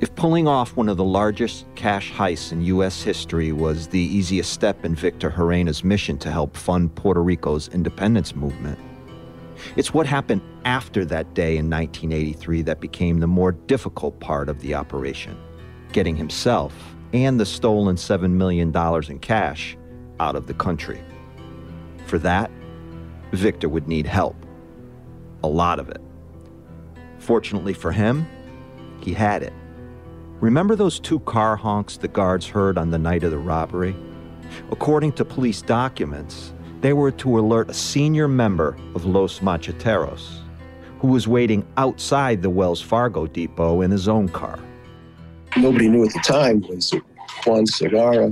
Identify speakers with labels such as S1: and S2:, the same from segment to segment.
S1: If pulling off one of the largest cash heists in U.S. history was the easiest step in Victor Gerena's mission to help fund Puerto Rico's independence movement, it's what happened after that day in 1983 that became the more difficult part of the operation getting himself and the stolen $7 million in cash out of the country. For that, Victor would need help. A lot of it. Fortunately for him, he had it. Remember those two car honks the guards heard on the night of the robbery? According to police documents, they were to alert a senior member of Los Macheteros, who was waiting outside the Wells Fargo depot in his own car.
S2: Nobody knew at the time was Juan Segarra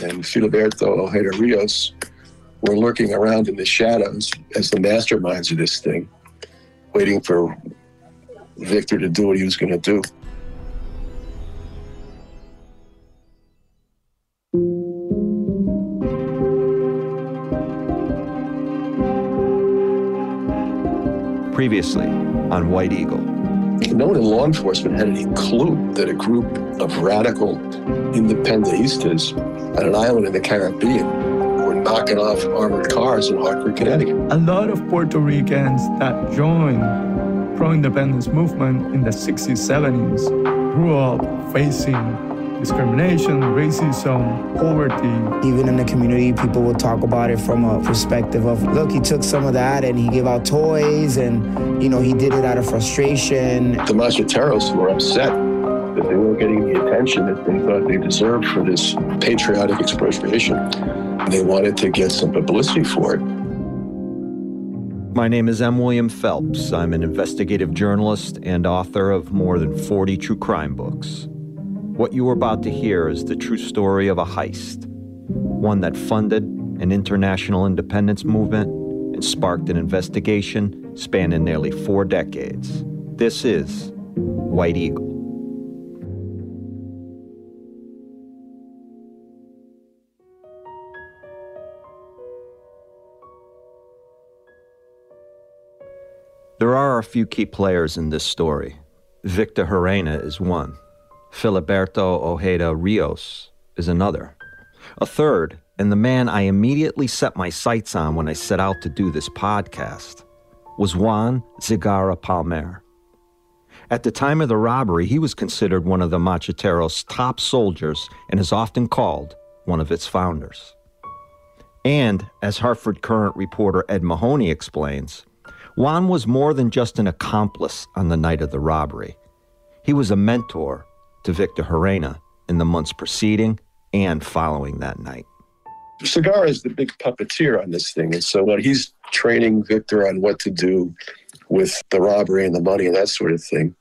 S2: and Filiberto Ojeda Rios were lurking around in the shadows as the masterminds of this thing, waiting for Victor to do what he was going to do.
S1: Previously on White Eagle.
S2: No one in law enforcement had any clue that a group of radical independentistas on an island in the Caribbean were knocking off armored cars in Hartford, Connecticut.
S3: A lot of Puerto Ricans that joined pro-independence movement in the 60s, 70s grew up facing discrimination, racism, poverty.
S4: Even in the community, people will talk about it from a perspective of, look, he took some of that and he gave out toys and, you know, he did it out of frustration.
S2: The Macheteros were upset that they weren't getting the attention that they thought they deserved for this patriotic expropriation. They wanted to get some publicity for it.
S1: My name is M. William Phelps. I'm an investigative journalist and author of more than 40 true crime books. What you are about to hear is the true story of a heist, one that funded an international independence movement and sparked an investigation spanning nearly four decades. This is White Eagle. There are a few key players in this story. Victor Gerena is one. Filiberto Ojeda Rios is another. A third, and the man I immediately set my sights on when I set out to do this podcast, was Juan Segarra Palmer. At the time of the robbery, he was considered one of the Macheteros' top soldiers and is often called one of its founders. And, as Hartford Courant reporter Ed Mahoney explains, Juan was more than just an accomplice on the night of the robbery. He was a mentor to Victor Gerena in the months preceding and following that night.
S2: Segarra is the big puppeteer on this thing. And so when he's training Victor on what to do with the robbery and the money and that sort of thing.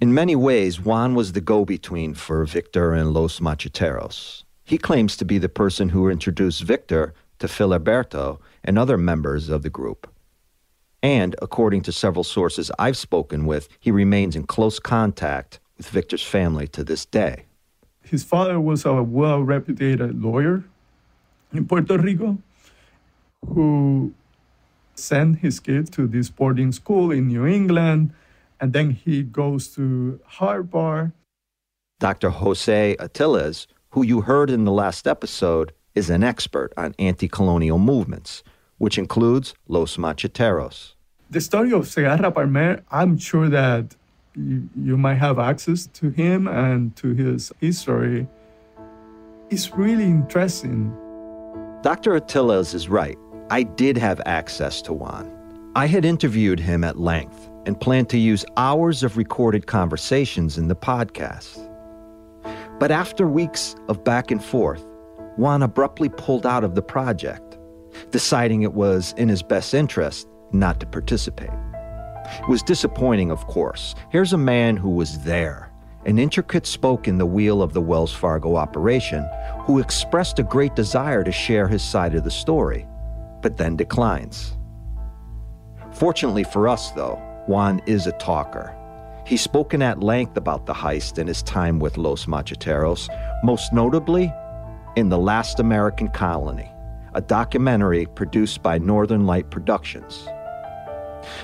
S1: In many ways, Juan was the go between for Victor and Los Macheteros. He claims to be the person who introduced Victor to Filiberto and other members of the group. And according to several sources I've spoken with, he remains in close contact with Victor's family to this day.
S3: His father was a well reputed lawyer in Puerto Rico who sent his kids to this boarding school in New England, and then he goes to Harvard.
S1: Dr. Jose Atiles, who you heard in the last episode, is an expert on anti colonial movements, which includes Los Macheteros.
S3: The story of Segarra Palmer, I'm sure that you, you might have access to him and to his history. It's really interesting.
S1: Dr. Atiles is right. I did have access to Juan. I had interviewed him at length and planned to use hours of recorded conversations in the podcast. But after weeks of back and forth, Juan abruptly pulled out of the project, deciding it was in his best interest not to participate. It was disappointing, of course. Here's a man who was there, an intricate spoke in the wheel of the Wells Fargo operation, who expressed a great desire to share his side of the story, but then declines. Fortunately for us, though, Juan is a talker. He's spoken at length about the heist and his time with Los Macheteros, most notably in The Last American Colony, a documentary produced by Northern Light Productions.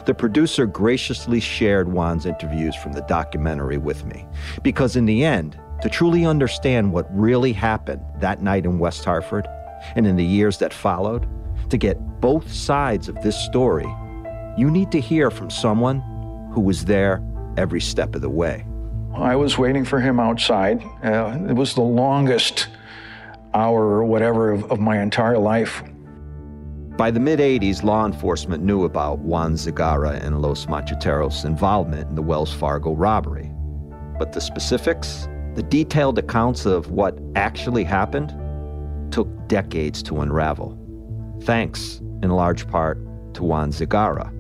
S1: The producer graciously shared Juan's interviews from the documentary with me, because in the end, to truly understand what really happened that night in West Hartford and in the years that followed, to get both sides of this story, you need to hear from someone who was there every step of the way.
S5: I was waiting for him outside. Uh, it was the longest hour or whatever of, of my entire life.
S1: By the mid 80s, law enforcement knew about Juan Segarra and Los Macheteros' involvement in the Wells Fargo robbery. But the specifics, the detailed accounts of what actually happened, took decades to unravel. Thanks, in large part, to Juan Segarra.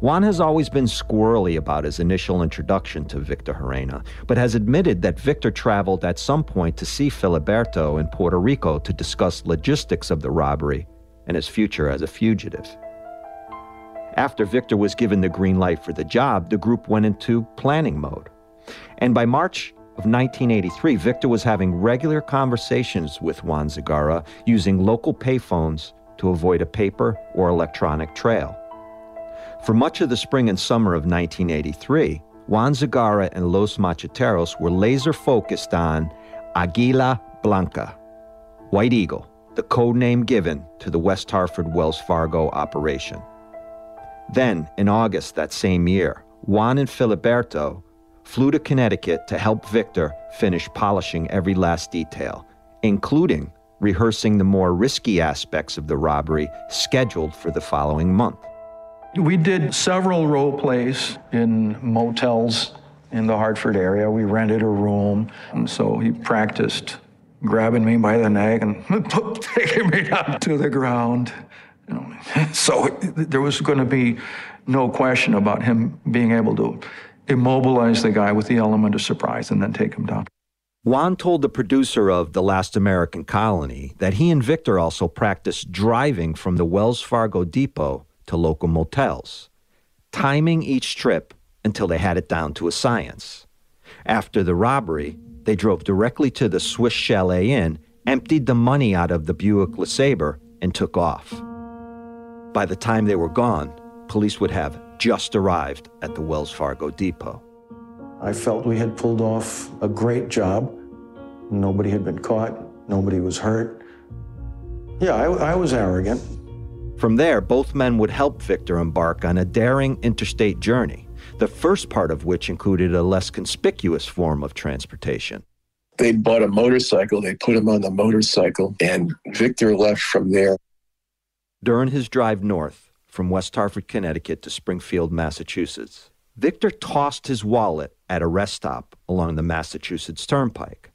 S1: Juan has always been squirrely about his initial introduction to Victor Gerena, but has admitted that Victor traveled at some point to see Filiberto in Puerto Rico to discuss logistics of the robbery and his future as a fugitive. After Victor was given the green light for the job, the group went into planning mode. And by March of 1983, Victor was having regular conversations with Juan Segarra using local payphones to avoid a paper or electronic trail. For much of the spring and summer of 1983, Juan Segarra and Los Macheteros were laser focused on Aguila Blanca, White Eagle, the code name given to the West Hartford Wells Fargo operation. Then, in August that same year, Juan and Filiberto flew to Connecticut to help Victor finish polishing every last detail, including rehearsing the more risky aspects of the robbery scheduled for the following month.
S5: We did several role plays in motels in the Hartford area. We rented a room, so he practiced grabbing me by the neck and taking me down to the ground. So there was going to be no question about him being able to immobilize the guy with the element of surprise and then take him down.
S1: Juan told the producer of The Last American Colony that he and Victor also practiced driving from the Wells Fargo depot to local motels, timing each trip until they had it down to a science. After the robbery, they drove directly to the Swiss Chalet Inn, emptied the money out of the Buick LeSabre, and took off. By the time they were gone, police would have just arrived at the Wells Fargo depot.
S6: I felt we had pulled off a great job. Nobody had been caught, nobody was hurt. Yeah, I, I was arrogant.
S1: From there, both men would help Victor embark on a daring interstate journey, the first part of which included a less conspicuous form of transportation.
S2: They bought a motorcycle, they put him on the motorcycle, and Victor left from there.
S1: During his drive north from West Hartford, Connecticut to Springfield, Massachusetts, Victor tossed his wallet at a rest stop along the Massachusetts Turnpike.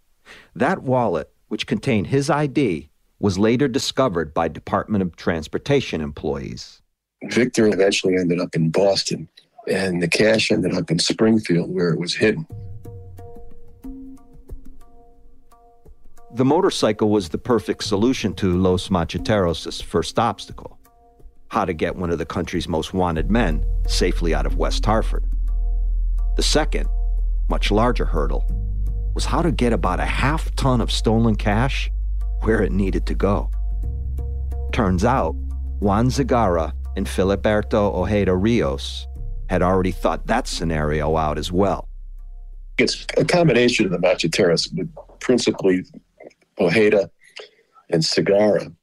S1: That wallet, which contained his ID, was later discovered by Department of Transportation employees.
S2: Victor eventually ended up in Boston, and the cash ended up in Springfield where it was hidden.
S1: The motorcycle was the perfect solution to Los Macheteros' first obstacle how to get one of the country's most wanted men safely out of West Hartford. The second, much larger hurdle was how to get about a half ton of stolen cash where it needed to go. Turns out, Juan Segarra and Filiberto Ojeda Rios had already thought that scenario out as well.
S2: It's a combination of the Macheteros, but principally Ojeda and Segarra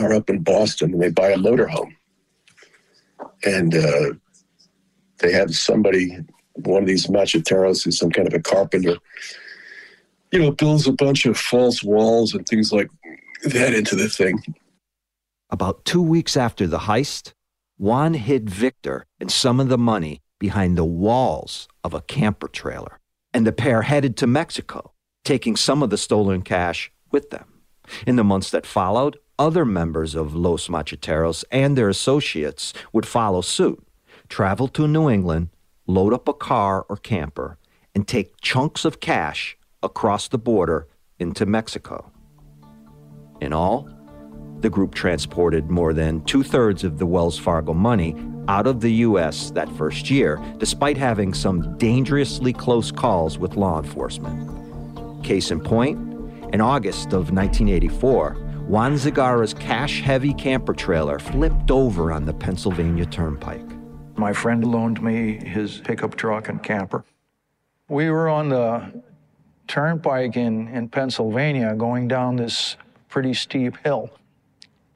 S2: are up in Boston and they buy a motorhome. And uh, they have somebody, one of these macheteros is some kind of a carpenter, you know, builds a bunch of false walls and things like that into the thing.
S1: About two weeks after the heist, Juan hid Victor and some of the money behind the walls of a camper trailer, and the pair headed to Mexico, taking some of the stolen cash with them. In the months that followed, other members of Los Macheteros and their associates would follow suit, travel to New England, load up a car or camper, and take chunks of cash across the border into Mexico. In all, the group transported more than two thirds of the Wells Fargo money out of the U.S. that first year, despite having some dangerously close calls with law enforcement. Case in point, in August of 1984, Juan Segarra's cash heavy camper trailer flipped over on the Pennsylvania Turnpike.
S5: My friend loaned me his pickup truck and camper. We were on the turnpike in, in Pennsylvania going down this pretty steep hill.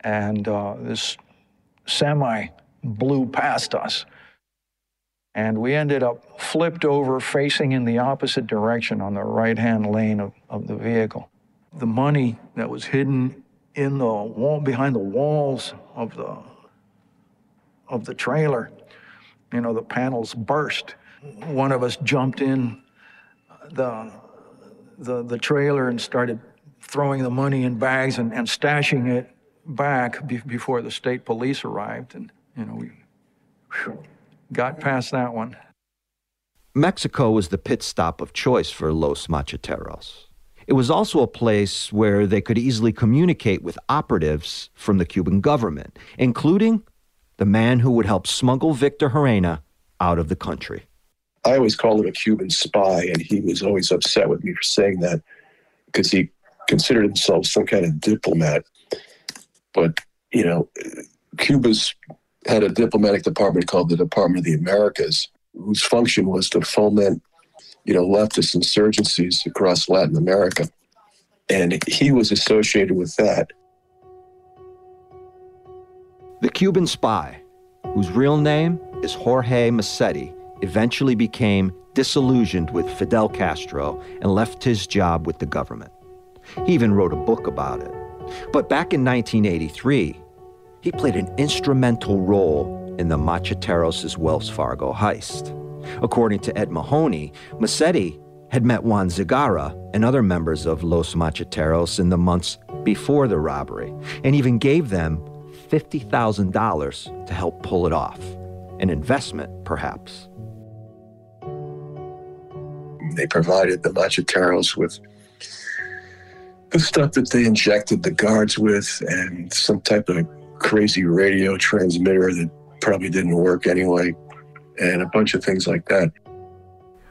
S5: And uh, this semi blew past us. And we ended up flipped over, facing in the opposite direction on the right hand lane of, of the vehicle. The money that was hidden in the wall behind the walls of the of the trailer you know the panels burst one of us jumped in the the, the trailer and started throwing the money in bags and, and stashing it back be, before the state police arrived and you know we whew, got past that one
S1: mexico was the pit stop of choice for los macheteros it was also a place where they could easily communicate with operatives from the Cuban government, including the man who would help smuggle Victor Gerena out of the country.
S2: I always called him a Cuban spy, and he was always upset with me for saying that because he considered himself some kind of diplomat. But, you know, Cuba's had a diplomatic department called the Department of the Americas, whose function was to foment you know, leftist insurgencies across Latin America. And he was associated with that.
S1: The Cuban spy, whose real name is Jorge Masetti, eventually became disillusioned with Fidel Castro and left his job with the government. He even wrote a book about it. But back in 1983, he played an instrumental role in the Macheteros' Wells Fargo heist. According to Ed Mahoney, Masetti had met Juan Segarra and other members of Los Macheteros in the months before the robbery and even gave them $50,000 to help pull it off. An investment, perhaps.
S2: They provided the Macheteros with the stuff that they injected the guards with and some type of crazy radio transmitter that probably didn't work anyway and a bunch of things like that.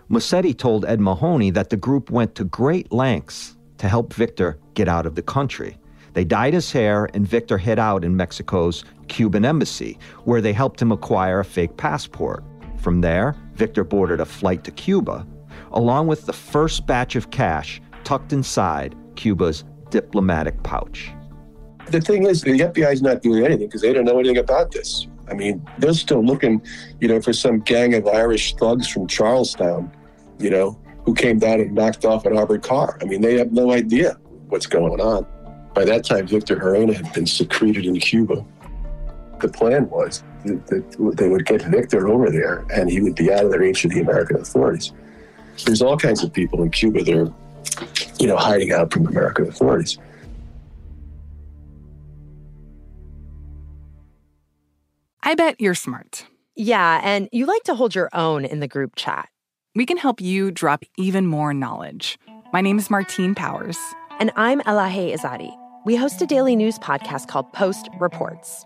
S1: Masetti told Ed Mahoney that the group went to great lengths to help Victor get out of the country. They dyed his hair, and Victor hid out in Mexico's Cuban embassy, where they helped him acquire a fake passport. From there, Victor boarded a flight to Cuba, along with the first batch of cash tucked inside Cuba's diplomatic pouch.
S2: The thing is, the FBI is not doing anything because they don't know anything about this. I mean, they're still looking, you know, for some gang of Irish thugs from Charlestown, you know, who came down and knocked off an armored car. I mean, they have no idea what's going on. By that time, Victor Gerena had been secreted in Cuba. The plan was that they would get Victor over there and he would be out of the reach of the American authorities. There's all kinds of people in Cuba that are, you know, hiding out from American authorities.
S7: I bet you're smart.
S8: Yeah, and you like to hold your own in the group chat.
S7: We can help you drop even more knowledge. My name is Martine Powers.
S8: And I'm Elahe Izadi. We host a daily news podcast called Post Reports.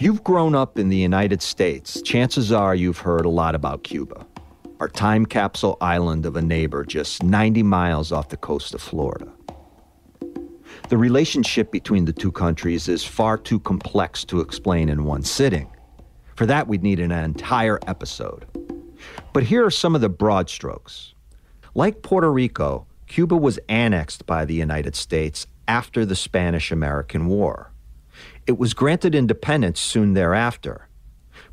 S1: If you've grown up in the United States, chances are you've heard a lot about Cuba, our time capsule island of a neighbor just 90 miles off the coast of Florida. The relationship between the two countries is far too complex to explain in one sitting. For that, we'd need an entire episode. But here are some of the broad strokes. Like Puerto Rico, Cuba was annexed by the United States after the Spanish American War. It was granted independence soon thereafter,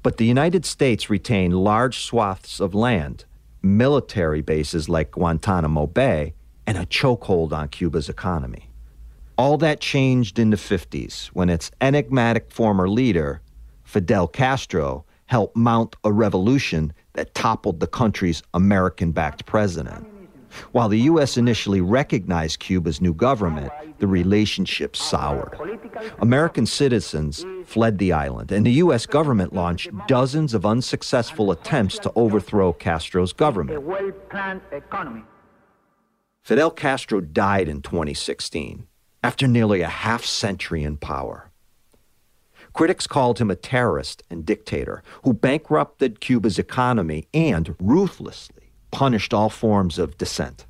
S1: but the United States retained large swaths of land, military bases like Guantanamo Bay, and a chokehold on Cuba's economy. All that changed in the 50s when its enigmatic former leader, Fidel Castro, helped mount a revolution that toppled the country's American backed president. While the U.S. initially recognized Cuba's new government, the relationship soured. American citizens fled the island, and the U.S. government launched dozens of unsuccessful attempts to overthrow Castro's government. Fidel Castro died in 2016, after nearly a half century in power. Critics called him a terrorist and dictator who bankrupted Cuba's economy and ruthlessly punished all forms of dissent.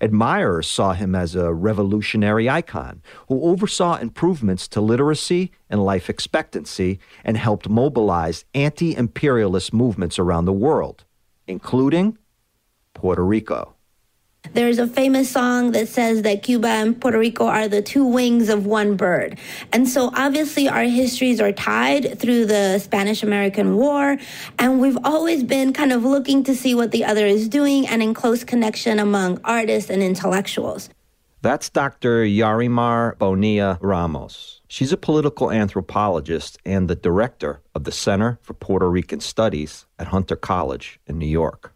S1: Admirers saw him as a revolutionary icon who oversaw improvements to literacy and life expectancy and helped mobilize anti imperialist movements around the world, including Puerto Rico.
S9: There's a famous song that says that Cuba and Puerto Rico are the two wings of one bird. And so obviously our histories are tied through the Spanish American War. And we've always been kind of looking to see what the other is doing and in close connection among artists and intellectuals.
S1: That's Dr. Yarimar Bonilla Ramos. She's a political anthropologist and the director of the Center for Puerto Rican Studies at Hunter College in New York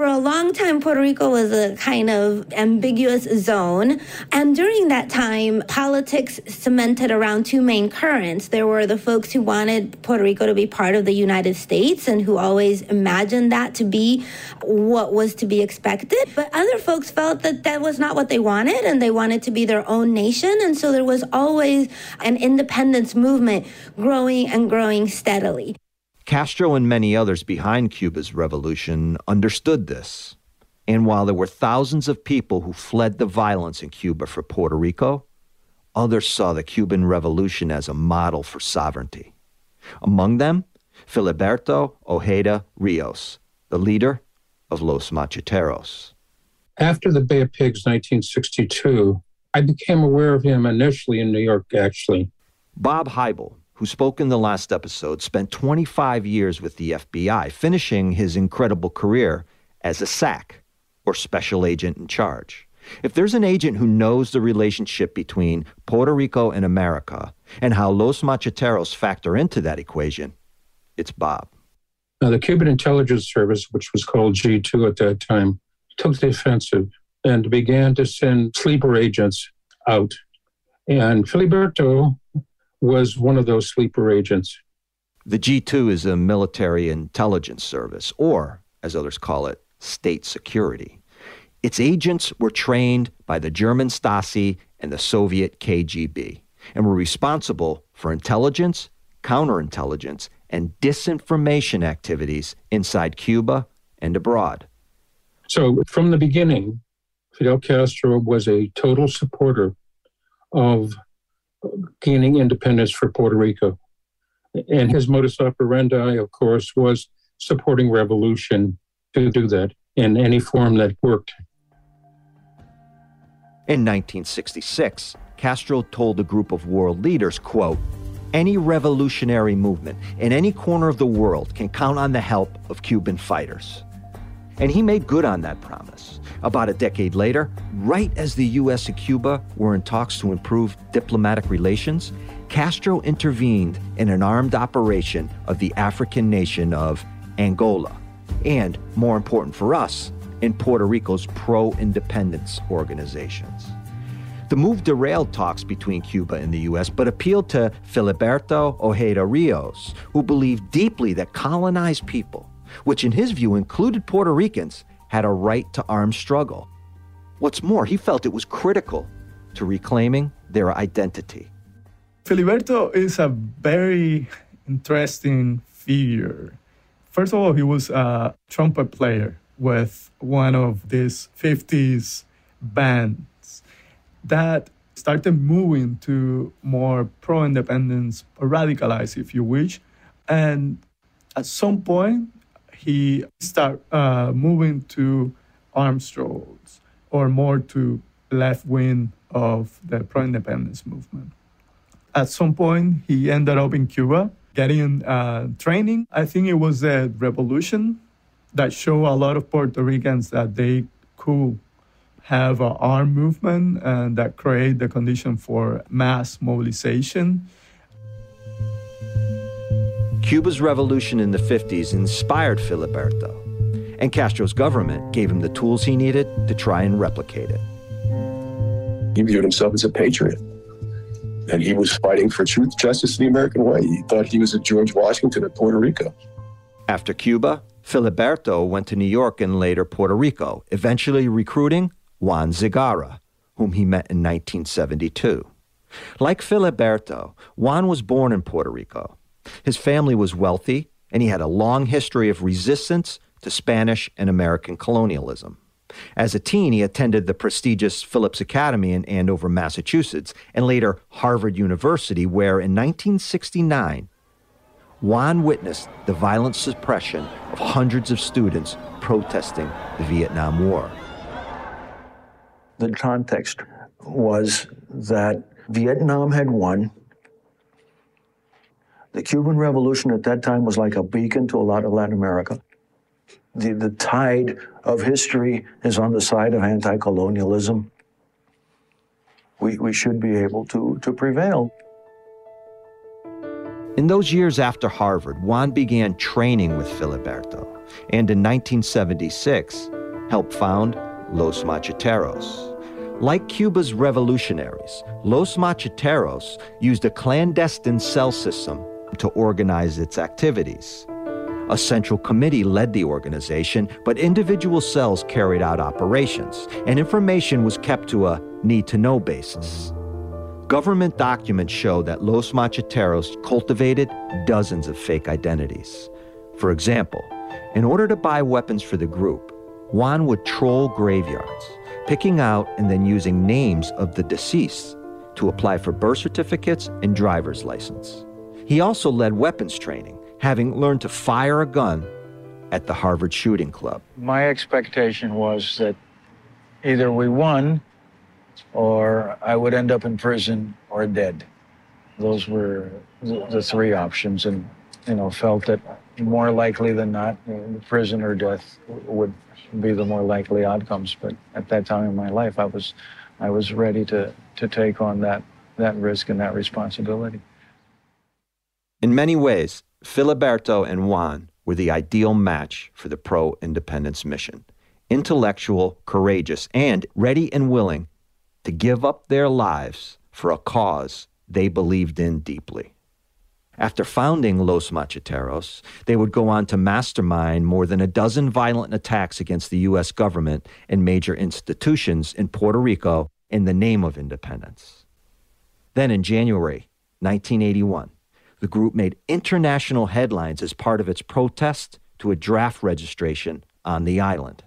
S9: For a long time, Puerto Rico was a kind of ambiguous zone. And during that time, politics cemented around two main currents. There were the folks who wanted Puerto Rico to be part of the United States and who always imagined that to be what was to be expected. But other folks felt that that was not what they wanted and they wanted to be their own nation. And so there was always an independence movement growing and growing steadily.
S1: Castro and many others behind Cuba's revolution understood this. And while there were thousands of people who fled the violence in Cuba for Puerto Rico, others saw the Cuban Revolution as a model for sovereignty. Among them, Filiberto Ojeda Rios, the leader of Los Macheteros.
S10: After the Bay of Pigs 1962, I became aware of him initially in New York, actually.
S1: Bob Heibel, who spoke in the last episode, spent 25 years with the FBI, finishing his incredible career as a SAC, or Special Agent in Charge. If there's an agent who knows the relationship between Puerto Rico and America and how Los Macheteros factor into that equation, it's Bob.
S10: Now, the Cuban intelligence service, which was called G2 at that time, took the offensive and began to send sleeper agents out. And Filiberto was one of those sleeper agents.
S1: The G2 is a military intelligence service, or, as others call it, state security. Its agents were trained by the German Stasi and the Soviet KGB and were responsible for intelligence, counterintelligence, and disinformation activities inside Cuba and abroad.
S10: So, from the beginning, Fidel Castro was a total supporter of gaining independence for Puerto Rico. And his modus operandi, of course, was supporting revolution to do that in any form that worked.
S1: In 1966, Castro told a group of world leaders, quote, any revolutionary movement in any corner of the world can count on the help of Cuban fighters. And he made good on that promise. About a decade later, right as the U.S. and Cuba were in talks to improve diplomatic relations, Castro intervened in an armed operation of the African nation of Angola, and, more important for us, in Puerto Rico's pro independence organizations. The move derailed talks between Cuba and the U.S., but appealed to Filiberto Ojeda Rios, who believed deeply that colonized people which in his view included Puerto Ricans, had a right to armed struggle. What's more, he felt it was critical to reclaiming their identity.
S3: Filiberto is a very interesting figure. First of all, he was a trumpet player with one of these 50s bands that started moving to more pro independence, radicalized, if you wish. And at some point, he start uh, moving to arms strolls or more to left wing of the pro-independence movement. At some point, he ended up in Cuba getting uh, training. I think it was the revolution that showed a lot of Puerto Ricans that they could have an armed movement and that create the condition for mass mobilization
S1: Cuba's revolution in the 50s inspired Filiberto, and Castro's government gave him the tools he needed to try and replicate it.
S2: He viewed himself as a patriot, and he was fighting for truth, justice, and the American way. He thought he was a George Washington of Puerto Rico.
S1: After Cuba, Filiberto went to New York and later Puerto Rico, eventually recruiting Juan Segarra, whom he met in 1972. Like Filiberto, Juan was born in Puerto Rico his family was wealthy, and he had a long history of resistance to Spanish and American colonialism. As a teen, he attended the prestigious Phillips Academy in Andover, Massachusetts, and later Harvard University, where in 1969, Juan witnessed the violent suppression of hundreds of students protesting the Vietnam War.
S6: The context was that Vietnam had won, the Cuban Revolution at that time was like a beacon to a lot of Latin America. The, the tide of history is on the side of anti colonialism. We, we should be able to, to prevail.
S1: In those years after Harvard, Juan began training with Filiberto and in 1976 helped found Los Macheteros. Like Cuba's revolutionaries, Los Macheteros used a clandestine cell system to organize its activities. A central committee led the organization, but individual cells carried out operations, and information was kept to a need to know basis. Government documents show that Los Macheteros cultivated dozens of fake identities. For example, in order to buy weapons for the group, Juan would troll graveyards, picking out and then using names of the deceased to apply for birth certificates and driver's license. He also led weapons training, having learned to fire a gun at the Harvard Shooting Club.
S5: My expectation was that either we won or I would end up in prison or dead. Those were the three options, and you know, felt that more likely than not, prison or death would be the more likely outcomes. But at that time in my life, I was, I was ready to to take on that that risk and that responsibility.
S1: In many ways, Filiberto and Juan were the ideal match for the pro independence mission intellectual, courageous, and ready and willing to give up their lives for a cause they believed in deeply. After founding Los Macheteros, they would go on to mastermind more than a dozen violent attacks against the U.S. government and major institutions in Puerto Rico in the name of independence. Then in January 1981, the group made international headlines as part of its protest to a draft registration on the island.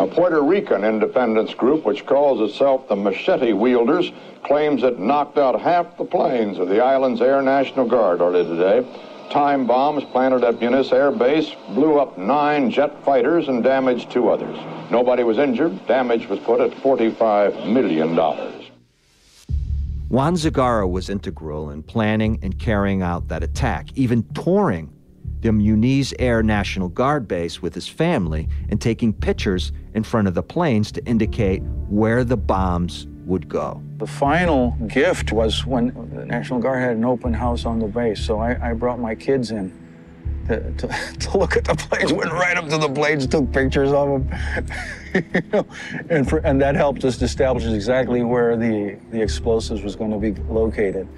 S11: A Puerto Rican independence group, which calls itself the Machete Wielders, claims it knocked out half the planes of the island's Air National Guard earlier today. Time bombs planted at Muniz Air Base blew up nine jet fighters and damaged two others. Nobody was injured. Damage was put at $45 million.
S1: Juan Segarra was integral in planning and carrying out that attack, even touring the Muniz Air National Guard base with his family and taking pictures in front of the planes to indicate where the bombs would go.
S5: The final gift was when the National Guard had an open house on the base, so I, I brought my kids in to, to, look at the planes, went right up to the planes, took pictures of them, you know, and, for, and that helped us establish exactly where the, the explosives was going to be located.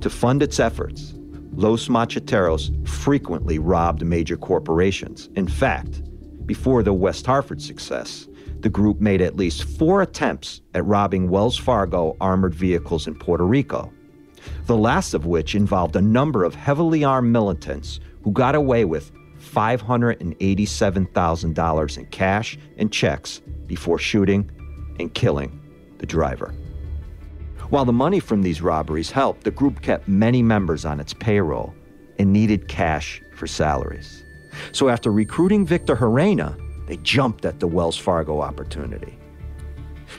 S1: To fund its efforts, Los Macheteros frequently robbed major corporations. In fact, before the West Hartford success, the group made at least four attempts at robbing Wells Fargo armored vehicles in Puerto Rico, the last of which involved a number of heavily armed militants who got away with $587,000 in cash and checks before shooting and killing the driver. While the money from these robberies helped, the group kept many members on its payroll and needed cash for salaries. So after recruiting Victor Gerena, they jumped at the Wells Fargo opportunity.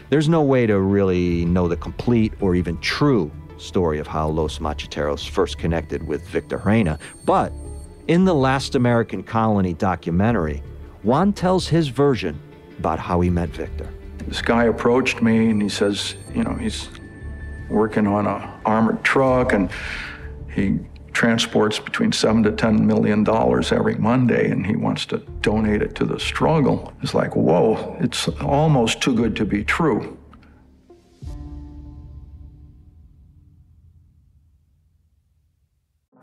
S1: There's no way to really know the complete or even true story of how Los Macheteros first connected with Victor Gerena, but in the Last American Colony documentary, Juan tells his version about how he met Victor.
S5: This guy approached me and he says, you know, he's working on a armored truck, and he transports between seven to ten million dollars every Monday, and he wants to donate it to the struggle. It's like, whoa, it's almost too good to be true.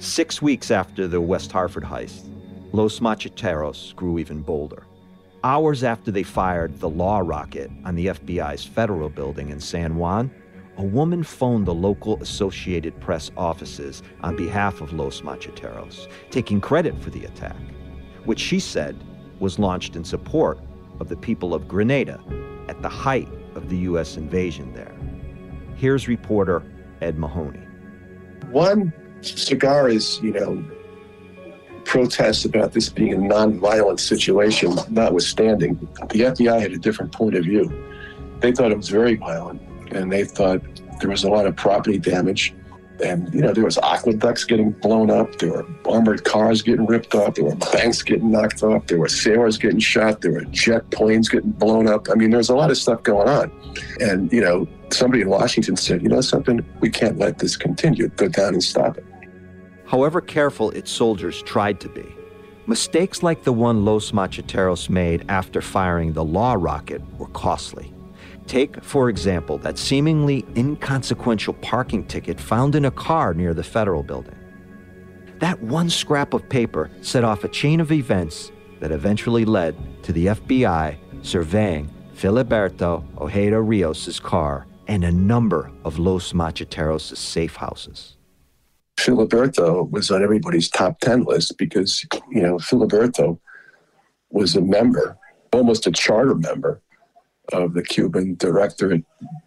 S1: Six weeks after the West Hartford heist, Los Macheteros grew even bolder. Hours after they fired the law rocket on the FBI's federal building in San Juan, a woman phoned the local Associated Press offices on behalf of Los Macheteros, taking credit for the attack, which she said was launched in support of the people of Grenada at the height of the U.S. invasion there. Here's reporter Ed Mahoney.
S2: Juan Segarra's, you know, protests about this being a non-violent situation notwithstanding, the FBI had a different point of view. They thought it was very violent, and they thought there was a lot of property damage. And, you know, there was aqueducts getting blown up. There were armored cars getting ripped off. There were banks getting knocked off. There were sailors getting shot. There were jet planes getting blown up. I mean, there's a lot of stuff going on. And, you know, somebody in Washington said, you know something, we can't let this continue. Go down and stop it
S1: however careful its soldiers tried to be. Mistakes like the one Los Macheteros made after firing the law rocket were costly. Take, for example, that seemingly inconsequential parking ticket found in a car near the federal building. That one scrap of paper set off a chain of events that eventually led to the FBI surveying Filiberto Ojeda Rios' car and a number of Los Macheteros' safe houses.
S2: Filiberto was on everybody's top 10 list because, you know, Filiberto was a member, almost a charter member of the Cuban Directorate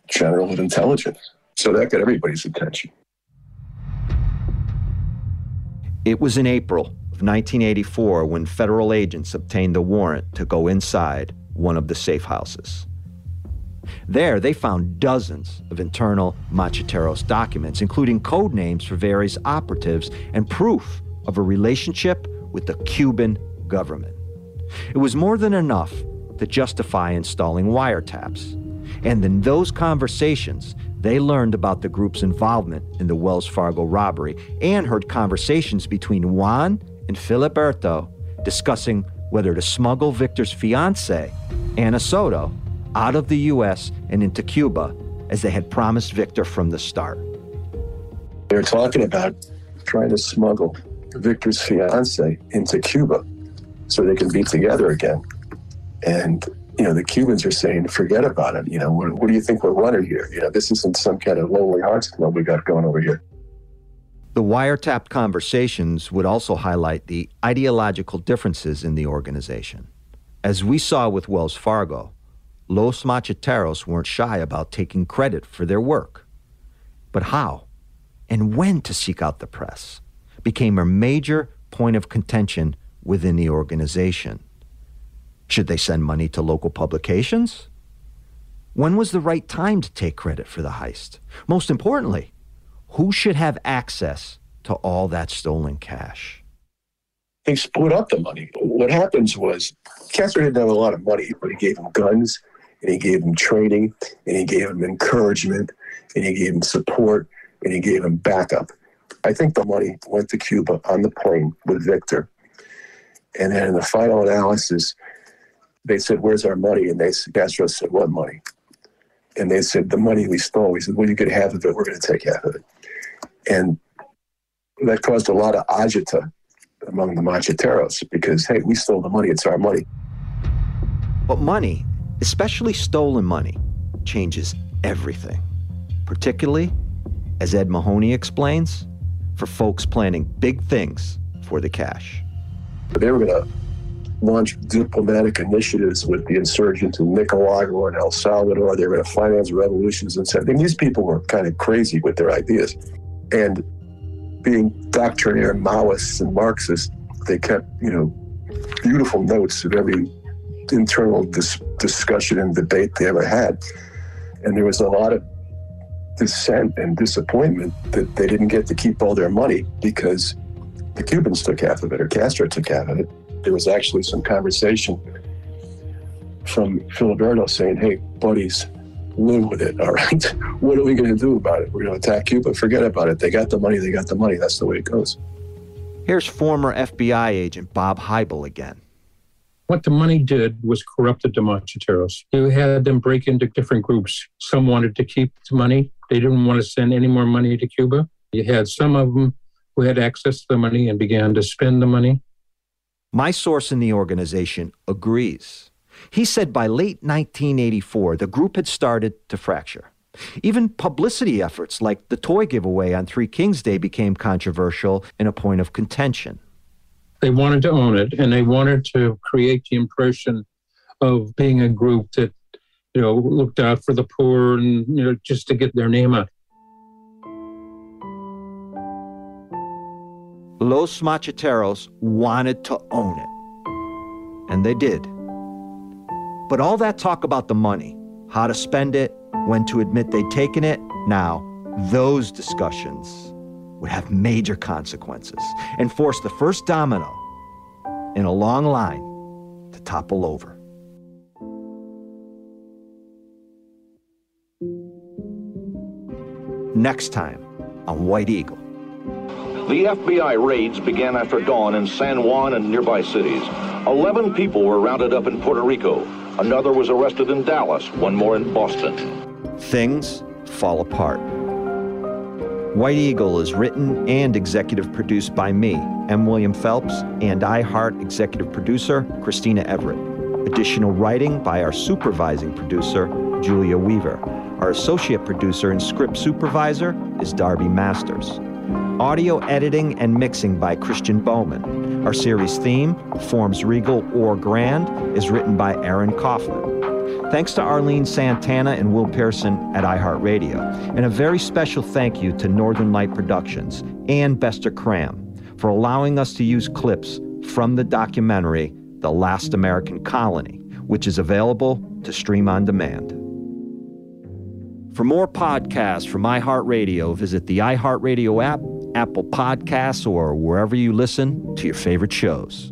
S2: General of Intelligence. So that got everybody's attention.
S1: It was in April of 1984 when federal agents obtained the warrant to go inside one of the safe houses. There, they found dozens of internal Macheteros documents, including code names for various operatives and proof of a relationship with the Cuban government. It was more than enough to justify installing wiretaps. And in those conversations, they learned about the group's involvement in the Wells Fargo robbery and heard conversations between Juan and Filiberto discussing whether to smuggle Victor's fiancee, Ana Soto, out of the U.S. and into Cuba as they had promised Victor from the start.
S2: They were talking about trying to smuggle Victor's fiance into Cuba so they can be together again. And, you know, the Cubans are saying, forget about it. You know, what, what do you think we're running here? You know, this isn't some kind of lonely hearts club we got going over here.
S1: The wiretapped conversations would also highlight the ideological differences in the organization. As we saw with Wells Fargo, Los Macheteros weren't shy about taking credit for their work. But how and when to seek out the press became a major point of contention within the organization. Should they send money to local publications? When was the right time to take credit for the heist? Most importantly, who should have access to all that stolen cash?
S2: They split up the money. What happens was Castro didn't have a lot of money, but he gave them guns and he gave him training and he gave him encouragement and he gave him support and he gave him backup. I think the money went to Cuba on the plane with Victor. And then in the final analysis, they said, Where's our money? And they Castro said, What money? And they said, The money we stole. We said, Well, you get half of it, we're going to take half of it. And that caused a lot of agita among the macheteros because, hey, we stole the money, it's our money.
S1: But money especially stolen money, changes everything, particularly, as Ed Mahoney explains, for folks planning big things for the cash.
S2: They were going to launch diplomatic initiatives with the insurgents in Nicaragua and El Salvador. They were going to finance revolutions and stuff. I mean, these people were kind of crazy with their ideas. And being doctrinaire Maoists and Marxists, they kept, you know, beautiful notes of every internal dis- discussion and debate they ever had. And there was a lot of dissent and disappointment that they didn't get to keep all their money because the Cubans took half of it or Castro took half of it. There was actually some conversation from Filiberto saying, hey, buddies, live with it, all right? what are we going to do about it? We're going to attack Cuba? Forget about it. They got the money, they got the money. That's the way it goes.
S1: Here's former FBI agent Bob Heibel again.
S10: What the money did was corrupted the macheteros. You had them break into different groups. Some wanted to keep the money. They didn't want to send any more money to Cuba. You had some of them who had access to the money and began to spend the money.
S1: My source in the organization agrees. He said by late 1984, the group had started to fracture. Even publicity efforts like the toy giveaway on Three Kings Day became controversial and a point of contention.
S10: They wanted to own it and they wanted to create the impression of being a group that, you know, looked out for the poor and, you know, just to get their name out.
S1: Los Macheteros wanted to own it. And they did. But all that talk about the money, how to spend it, when to admit they'd taken it, now, those discussions would have major consequences and force the first domino in a long line to topple over. Next time on White Eagle.
S12: The FBI raids began after dawn in San Juan and nearby cities. Eleven people were rounded up in Puerto Rico. Another was arrested in Dallas, one more in Boston.
S1: Things fall apart. White Eagle is written and executive produced by me, M. William Phelps, and iHeart executive producer, Christina Everett. Additional writing by our supervising producer, Julia Weaver. Our associate producer and script supervisor is Darby Masters. Audio editing and mixing by Christian Bowman. Our series theme, Forms Regal or Grand, is written by Aaron Coughlin. Thanks to Arlene Santana and Will Pearson at iHeartRadio. And a very special thank you to Northern Light Productions and Bestor Cram for allowing us to use clips from the documentary The Last American Colony, which is available to stream on demand. For more podcasts from iHeartRadio, visit the iHeartRadio app, Apple Podcasts, or wherever you listen to your favorite shows.